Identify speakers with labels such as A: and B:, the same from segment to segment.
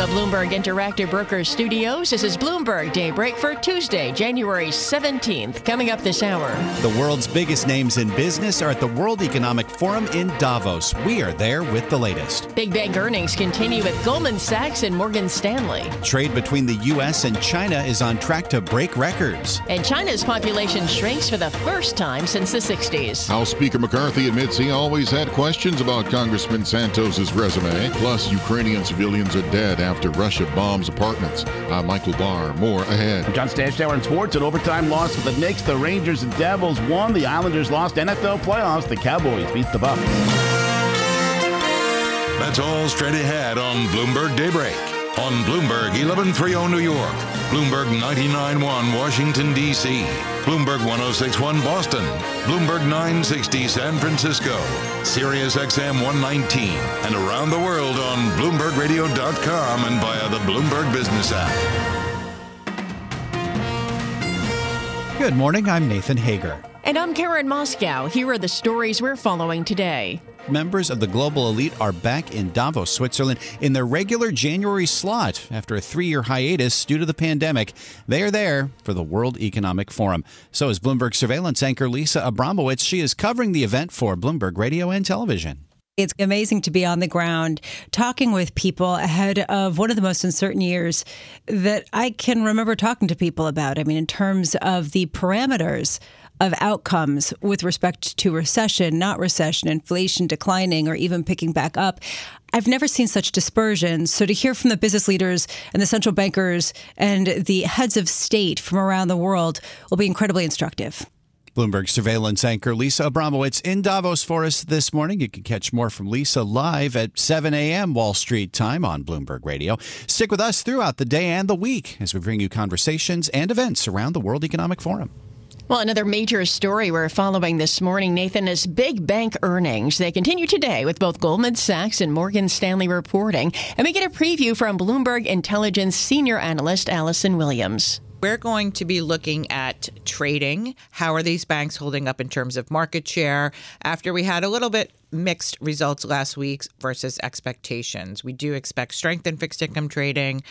A: the Bloomberg Interactive Brokers studios, this is Bloomberg Daybreak for Tuesday, January 17th. Coming up this hour.
B: The world's biggest names in business are at the World Economic Forum in Davos. We are there with the latest.
A: Big bank earnings continue with Goldman Sachs and Morgan Stanley.
B: Trade between the U.S. and China is on track to break records.
A: And China's population shrinks for the first time since the 60s.
C: House Speaker McCarthy admits he always had questions about Congressman Santos's resume. Plus, Ukrainian civilians are dead after Russia bombs apartments. I'm Michael Barr. More ahead.
D: I'm John Stashower in sports. An overtime loss for the Knicks. The Rangers and Devils won. The Islanders lost NFL playoffs. The Cowboys beat the Bucks.
E: That's all straight ahead on Bloomberg Daybreak on Bloomberg 1130 New York, Bloomberg 991 Washington, D.C., Bloomberg 1061 Boston, Bloomberg 960 San Francisco, Sirius XM 119, and around the world on BloombergRadio.com and via the Bloomberg Business app.
B: Good morning. I'm Nathan Hager.
A: And I'm Karen Moscow. Here are the stories we're following today
B: members of the global elite are back in Davos, Switzerland, in their regular January slot after a three year hiatus due to the pandemic. They are there for the World Economic Forum. So is Bloomberg surveillance anchor Lisa Abramowicz. She is covering the event for Bloomberg Radio and Television.
F: It's amazing to be on the ground talking with people ahead of one of the most uncertain years that I can remember talking to people about. I mean, in terms of the parameters of outcomes with respect to recession, not recession, inflation declining, or even picking back up. I've never seen such dispersion. So to hear from the business leaders and the central bankers and the heads of state from around the world will be incredibly instructive.
B: Bloomberg surveillance anchor Lisa Abramowicz in Davos for us this morning. You can catch more from Lisa live at 7 a.m. Wall Street time on Bloomberg Radio. Stick with us throughout the day and the week as we bring you conversations and events around the World Economic Forum.
A: Well, another major story we're following this morning, Nathan, is big bank earnings. They continue today with both Goldman Sachs and Morgan Stanley reporting. And we get a preview from Bloomberg Intelligence senior analyst Allison Williams.
G: We're going to be looking at trading. How are these banks holding up in terms of market share after we had a little bit mixed results last week versus expectations. We do expect strength in fixed income trading,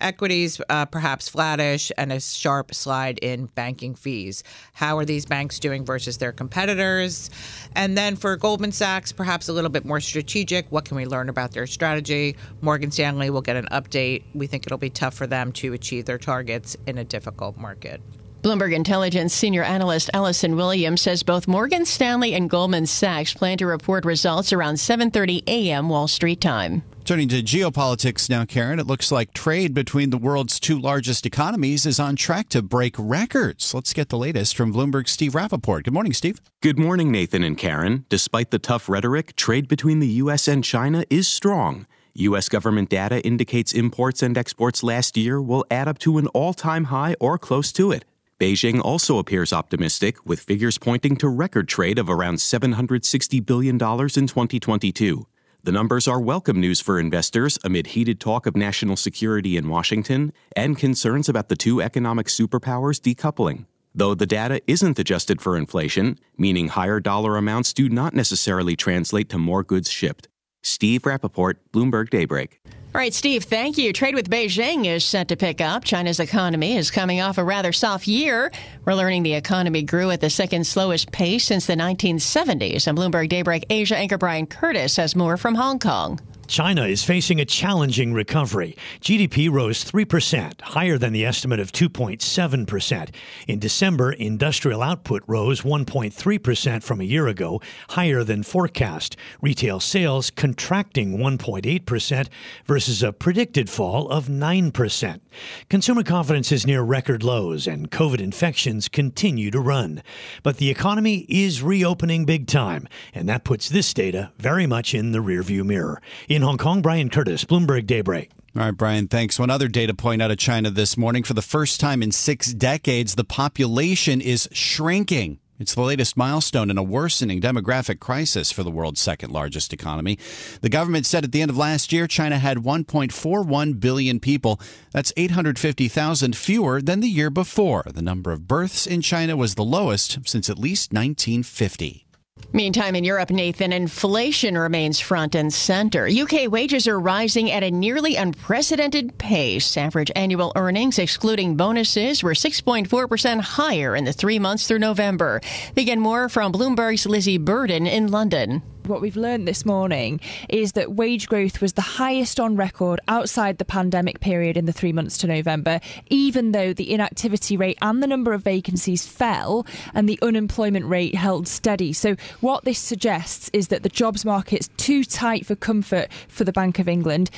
G: equities uh, perhaps flattish, and a sharp slide in banking fees. How are these banks doing versus their competitors? And then for Goldman Sachs, perhaps a little bit more strategic. What can we learn about their strategy? Morgan Stanley will get an update. We think it'll be tough for them to achieve their targets in a difficult market.
A: Bloomberg Intelligence senior analyst Allison Williams says both Morgan Stanley and Goldman Sachs plan to report results around 7:30 a.m. Wall Street time.
B: Turning to geopolitics now, Karen, it looks like trade between the world's two largest economies is on track to break records. Let's get the latest from Bloomberg's Steve Rappaport. Good morning, Steve.
H: Good morning, Nathan and Karen. Despite the tough rhetoric, trade between the U.S. and China is strong. U.S. government data indicates imports and exports last year will add up to an all time high or close to it. Beijing also appears optimistic, with figures pointing to record trade of around $760 billion in 2022. The numbers are welcome news for investors amid heated talk of national security in Washington and concerns about the two economic superpowers decoupling. Though the data isn't adjusted for inflation, meaning higher dollar amounts do not necessarily translate to more goods shipped. Steve Rappaport, Bloomberg Daybreak.
A: All right, Steve, thank you. Trade with Beijing is set to pick up. China's economy is coming off a rather soft year. We're learning the economy grew at the second slowest pace since the 1970s. And Bloomberg Daybreak Asia anchor Brian Curtis has more from Hong Kong.
I: China is facing a challenging recovery. GDP rose 3%, higher than the estimate of 2.7%. In December, industrial output rose 1.3% from a year ago, higher than forecast. Retail sales contracting 1.8% versus a predicted fall of 9%. Consumer confidence is near record lows and COVID infections continue to run. But the economy is reopening big time, and that puts this data very much in the rearview mirror. In Hong Kong, Brian Curtis, Bloomberg Daybreak.
B: All right, Brian, thanks. One other data point out of China this morning. For the first time in six decades, the population is shrinking. It's the latest milestone in a worsening demographic crisis for the world's second largest economy. The government said at the end of last year, China had 1.41 billion people. That's 850,000 fewer than the year before. The number of births in China was the lowest since at least 1950.
A: Meantime, in Europe, Nathan, inflation remains front and center. UK wages are rising at a nearly unprecedented pace. Average annual earnings, excluding bonuses, were 6.4% higher in the three months through November. Begin more from Bloomberg's Lizzie Burden in London
J: what we've learned this morning is that wage growth was the highest on record outside the pandemic period in the three months to November, even though the inactivity rate and the number of vacancies fell and the unemployment rate held steady. So, what this suggests is that the jobs market's too tight for comfort for the Bank of England.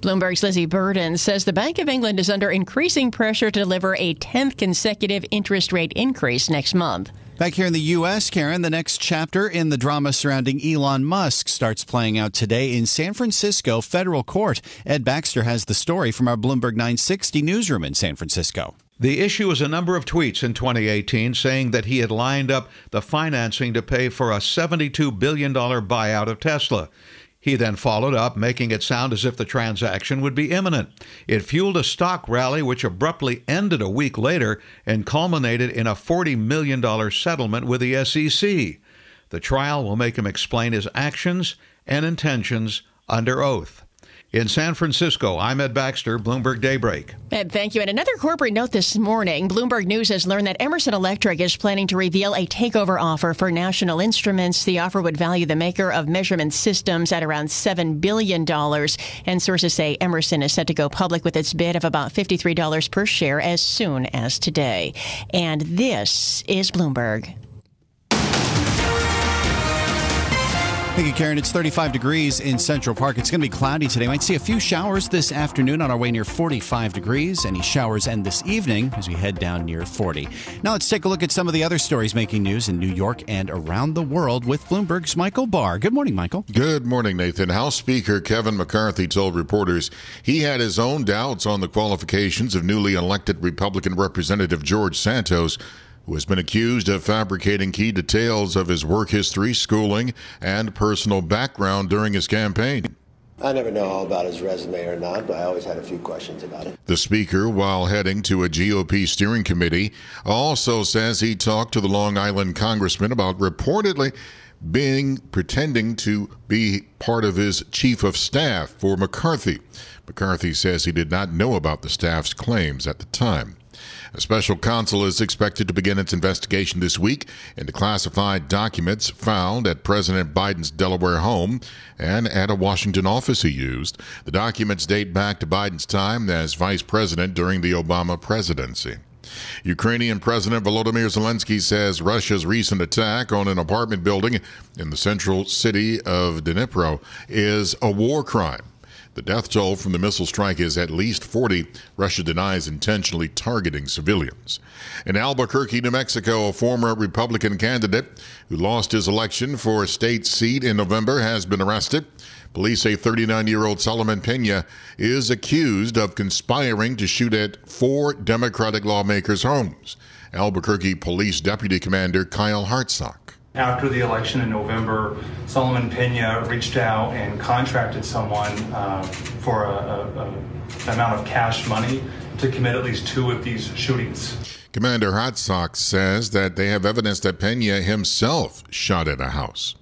A: Bloomberg's Lizzie Burden says the Bank of England is under increasing pressure to deliver a 10th consecutive interest rate increase next month.
B: Back here in the U.S., Karen, the next chapter in the drama surrounding Elon Musk starts playing out today in San Francisco federal court. Ed Baxter has the story from our Bloomberg 960 newsroom in San Francisco.
K: The issue is a number of tweets in 2018 saying that he had lined up the financing to pay for a $72 billion buyout of Tesla. He then followed up, making it sound as if the transaction would be imminent. It fueled a stock rally, which abruptly ended a week later and culminated in a $40 million settlement with the SEC. The trial will make him explain his actions and intentions under oath. In San Francisco, I'm Ed Baxter, Bloomberg Daybreak.
A: Ed, thank you. And another corporate note this morning Bloomberg News has learned that Emerson Electric is planning to reveal a takeover offer for National Instruments. The offer would value the maker of measurement systems at around $7 billion. And sources say Emerson is set to go public with its bid of about $53 per share as soon as today. And this is Bloomberg.
B: Thank you, Karen. It's 35 degrees in Central Park. It's going to be cloudy today. Might see a few showers this afternoon on our way near 45 degrees. Any showers end this evening as we head down near 40. Now let's take a look at some of the other stories making news in New York and around the world with Bloomberg's Michael Barr. Good morning, Michael.
C: Good morning, Nathan. House Speaker Kevin McCarthy told reporters he had his own doubts on the qualifications of newly elected Republican Representative George Santos who has been accused of fabricating key details of his work history, schooling, and personal background during his campaign.
L: I never know all about his resume or not, but I always had a few questions about it.
C: The speaker, while heading to a GOP steering committee, also says he talked to the Long Island congressman about reportedly being pretending to be part of his chief of staff for McCarthy. McCarthy says he did not know about the staff's claims at the time. A special counsel is expected to begin its investigation this week into classified documents found at President Biden's Delaware home and at a Washington office he used. The documents date back to Biden's time as vice president during the Obama presidency. Ukrainian President Volodymyr Zelensky says Russia's recent attack on an apartment building in the central city of Dnipro is a war crime. The death toll from the missile strike is at least 40. Russia denies intentionally targeting civilians. In Albuquerque, New Mexico, a former Republican candidate who lost his election for a state seat in November has been arrested. Police say 39 year old Solomon Pena is accused of conspiring to shoot at four Democratic lawmakers' homes. Albuquerque Police Deputy Commander Kyle Hartsock.
M: After the election in November, Solomon Pena reached out and contracted someone uh, for a, a, a, amount of cash money to commit at least two of these shootings.
C: Commander Hartsock says that they have evidence that Pena himself shot at a house.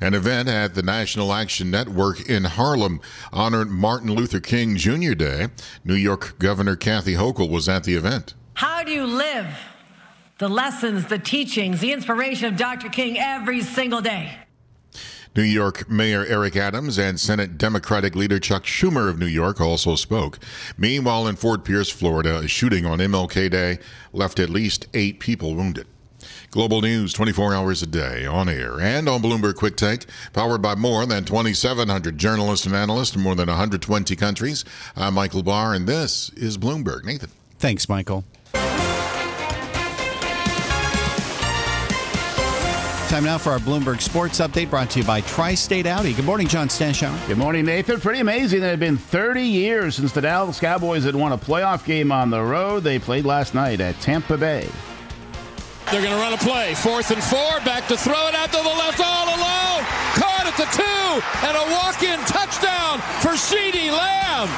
C: An event at the National Action Network in Harlem honored Martin Luther King Jr. Day. New York Governor Kathy Hochul was at the event.
N: How do you live? the lessons, the teachings, the inspiration of Dr. King every single day.
C: New York Mayor Eric Adams and Senate Democratic leader Chuck Schumer of New York also spoke. Meanwhile, in Fort Pierce, Florida, a shooting on MLK Day left at least eight people wounded. Global news 24 hours a day on air and on Bloomberg Quick Take, powered by more than 2,700 journalists and analysts in more than 120 countries. I'm Michael Barr, and this is Bloomberg. Nathan.
B: Thanks, Michael. Time now for our Bloomberg Sports Update brought to you by Tri State Audi. Good morning, John Stashower.
D: Good morning, Nathan. Pretty amazing that it had been 30 years since the Dallas Cowboys had won a playoff game on the road. They played last night at Tampa Bay.
O: They're going to run a play. Fourth and four. Back to throw it out to the left all alone. Caught at the two. And a walk in touchdown for CeeDee Lamb.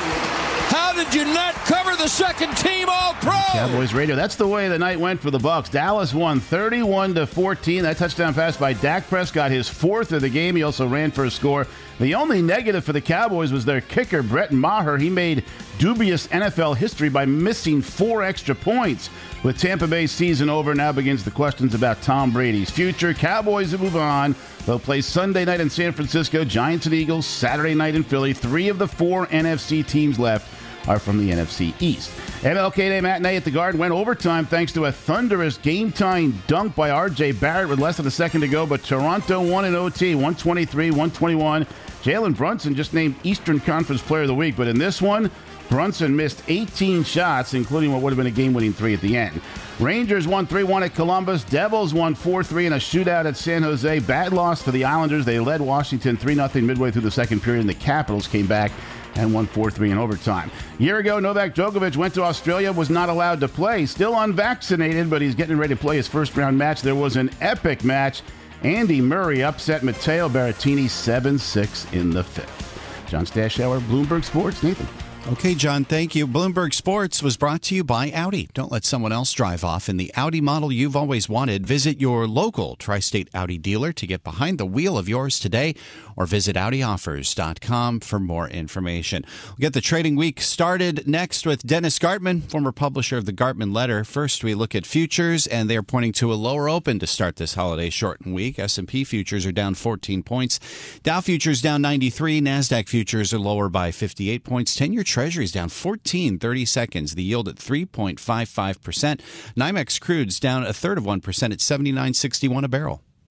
O: How did you not cover the second team all pro?
D: Cowboys radio. That's the way the night went for the Bucks. Dallas won 31 to 14. That touchdown pass by Dak Prescott, his fourth of the game. He also ran for a score. The only negative for the Cowboys was their kicker, Brett Maher. He made dubious NFL history by missing four extra points. With Tampa Bay's season over, now begins the questions about Tom Brady's future. Cowboys move on. They'll play Sunday night in San Francisco, Giants and Eagles, Saturday night in Philly. Three of the four NFC teams left are from the NFC East. MLK Day matinee at the Garden went overtime thanks to a thunderous game time dunk by RJ Barrett with less than a second to go, but Toronto won in OT 123 121. Jalen Brunson just named Eastern Conference Player of the Week, but in this one, Brunson missed 18 shots, including what would have been a game winning three at the end. Rangers won 3 1 at Columbus. Devils won 4 3 in a shootout at San Jose. Bad loss for the Islanders. They led Washington 3 0 midway through the second period, and the Capitals came back and won 4 3 in overtime. A year ago, Novak Djokovic went to Australia, was not allowed to play. Still unvaccinated, but he's getting ready to play his first round match. There was an epic match. Andy Murray upset Matteo Berrettini 7 6 in the fifth. John Stashower, Bloomberg Sports. Nathan.
B: Okay, John, thank you. Bloomberg Sports was brought to you by Audi. Don't let someone else drive off in the Audi model you've always wanted. Visit your local Tri State Audi dealer to get behind the wheel of yours today or visit AudiOffers.com for more information. We'll get the trading week started next with Dennis Gartman, former publisher of the Gartman Letter. First, we look at futures, and they are pointing to a lower open to start this holiday shortened week. S&P futures are down 14 points. Dow futures down 93. NASDAQ futures are lower by 58 points. 10-year Treasuries down 14 30 seconds. The yield at 3.55%. NYMEX crude's down a third of 1% at 79.61 a barrel.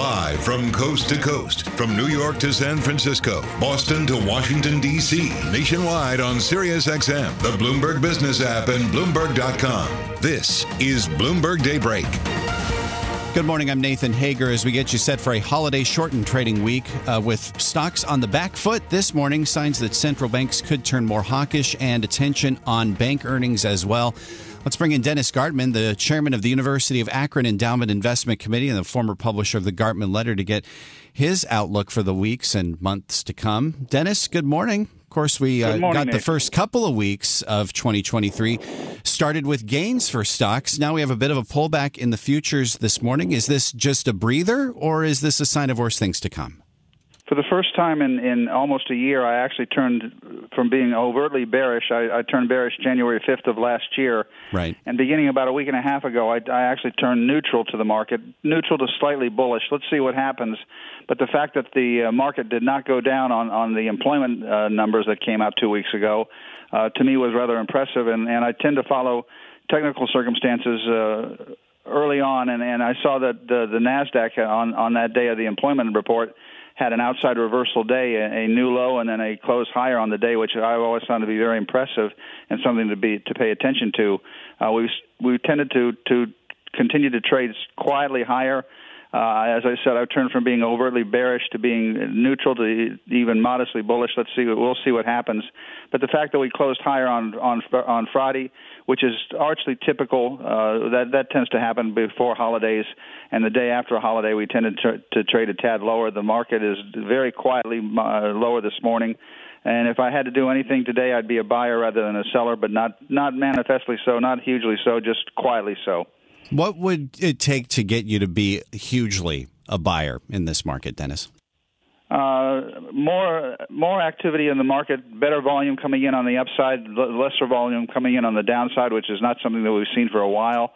E: Live from coast to coast, from New York to San Francisco, Boston to Washington, D.C., nationwide on SiriusXM, the Bloomberg Business app, and Bloomberg.com. This is Bloomberg Daybreak.
B: Good morning. I'm Nathan Hager as we get you set for a holiday shortened trading week uh, with stocks on the back foot this morning. Signs that central banks could turn more hawkish and attention on bank earnings as well. Let's bring in Dennis Gartman, the chairman of the University of Akron Endowment Investment Committee and the former publisher of the Gartman Letter, to get his outlook for the weeks and months to come. Dennis, good morning. Of course, we uh,
P: morning,
B: got the first couple of weeks of 2023 started with gains for stocks. Now we have a bit of a pullback in the futures this morning. Is this just a breather or is this a sign of worse things to come?
P: For the first time in, in almost a year, I actually turned from being overtly bearish. I, I turned bearish January 5th of last year.
B: Right.
P: And beginning about a week and a half ago, I, I actually turned neutral to the market, neutral to slightly bullish. Let's see what happens. But the fact that the uh, market did not go down on, on the employment uh, numbers that came out two weeks ago, uh, to me was rather impressive. And, and I tend to follow technical circumstances. Uh, early on, and, and I saw that the, the Nasdaq on on that day of the employment report had an outside reversal day, a, a new low, and then a close higher on the day, which I've always found to be very impressive and something to be to pay attention to. Uh, we we tended to to continue to trade quietly higher. Uh, as I said, I've turned from being overtly bearish to being neutral to even modestly bullish. Let's see. We'll see what happens. But the fact that we closed higher on on on Friday, which is archly typical, uh, that that tends to happen before holidays, and the day after a holiday, we tend to, to trade a tad lower. The market is very quietly uh, lower this morning. And if I had to do anything today, I'd be a buyer rather than a seller, but not not manifestly so, not hugely so, just quietly so.
B: What would it take to get you to be hugely a buyer in this market, Dennis?
P: Uh, more more activity in the market, better volume coming in on the upside, lesser volume coming in on the downside, which is not something that we've seen for a while.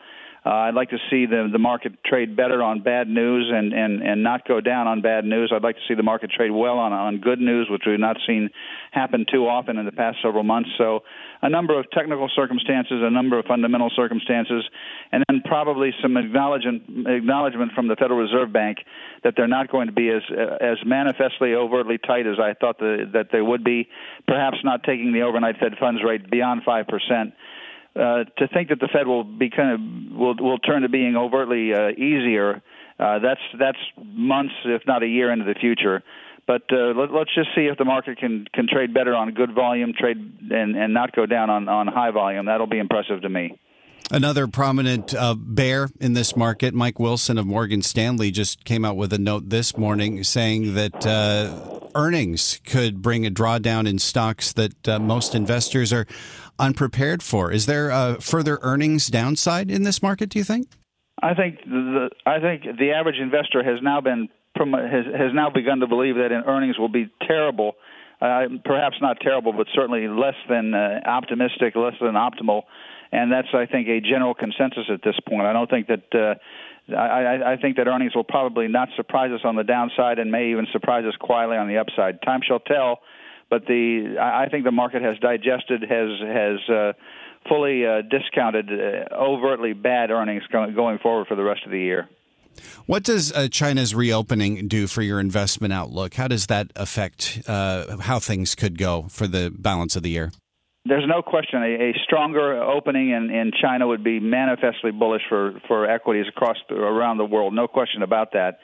P: Uh, I'd like to see the the market trade better on bad news and, and, and not go down on bad news. I'd like to see the market trade well on on good news, which we've not seen happen too often in the past several months. So, a number of technical circumstances, a number of fundamental circumstances, and then probably some acknowledgement acknowledgement from the Federal Reserve Bank that they're not going to be as as manifestly overtly tight as I thought the, that they would be. Perhaps not taking the overnight Fed funds rate beyond five percent uh, to think that the Fed will be kind of will will turn to being overtly uh, easier, uh, that's that's months, if not a year, into the future. But uh, let, let's just see if the market can can trade better on good volume, trade and and not go down on on high volume. That'll be impressive to me.
B: Another prominent uh, bear in this market, Mike Wilson of Morgan Stanley, just came out with a note this morning saying that uh, earnings could bring a drawdown in stocks that uh, most investors are unprepared for. Is there a further earnings downside in this market? Do you think?
P: I think the I think the average investor has now been has has now begun to believe that earnings will be terrible. Uh, perhaps not terrible, but certainly less than uh, optimistic, less than optimal, and that's I think a general consensus at this point. I don't think that. Uh, I, I think that earnings will probably not surprise us on the downside and may even surprise us quietly on the upside. Time shall tell but the I think the market has digested has has uh, fully uh, discounted uh, overtly bad earnings going, forward for the rest of the year.
B: What does uh, China's reopening do for your investment outlook? How does that affect uh, how things could go for the balance of the year?
P: There's no question a, a stronger opening in, in China would be manifestly bullish for, for equities across the, around the world. No question about that.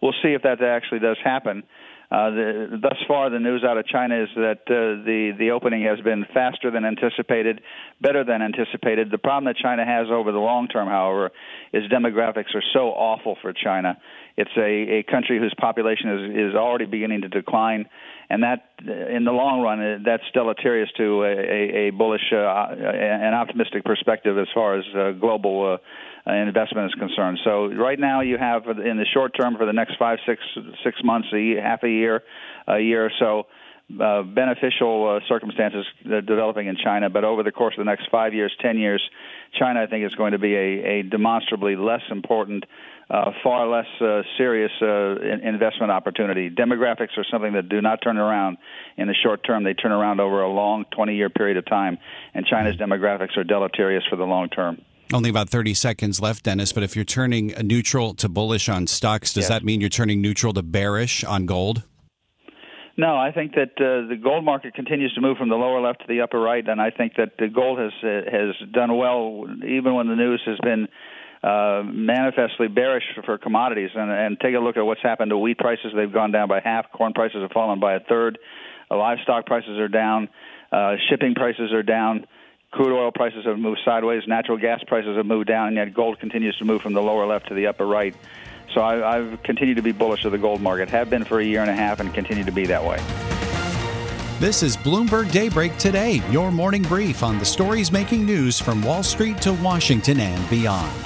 P: We'll see if that actually does happen. Uh, the, thus far, the news out of China is that uh, the the opening has been faster than anticipated, better than anticipated. The problem that China has over the long term, however, is demographics are so awful for China. It's a, a country whose population is is already beginning to decline, and that, in the long run, uh, that's deleterious to a, a, a bullish uh, and optimistic perspective as far as uh, global. Uh, investment is concerned. So right now you have in the short term for the next five, six, six months, a half a year, a year or so. Uh, beneficial uh, circumstances developing in China, but over the course of the next five years, ten years, China, I think, is going to be a, a demonstrably less important, uh, far less uh, serious uh, investment opportunity. Demographics are something that do not turn around in the short term; they turn around over a long, 20-year period of time, and China's demographics are deleterious for the long term.
B: Only about 30 seconds left, Dennis. But if you're turning neutral to bullish on stocks, does yes. that mean you're turning neutral to bearish on gold?
P: No, I think that uh, the gold market continues to move from the lower left to the upper right, and I think that the gold has uh, has done well even when the news has been uh, manifestly bearish for commodities. And, and take a look at what's happened to wheat prices; they've gone down by half. Corn prices have fallen by a third. livestock prices are down. Uh, shipping prices are down. Crude oil prices have moved sideways. Natural gas prices have moved down, and yet gold continues to move from the lower left to the upper right. So I, I've continued to be bullish of the gold market, have been for a year and a half, and continue to be that way.
B: This is Bloomberg Daybreak Today, your morning brief on the stories making news from Wall Street to Washington and beyond.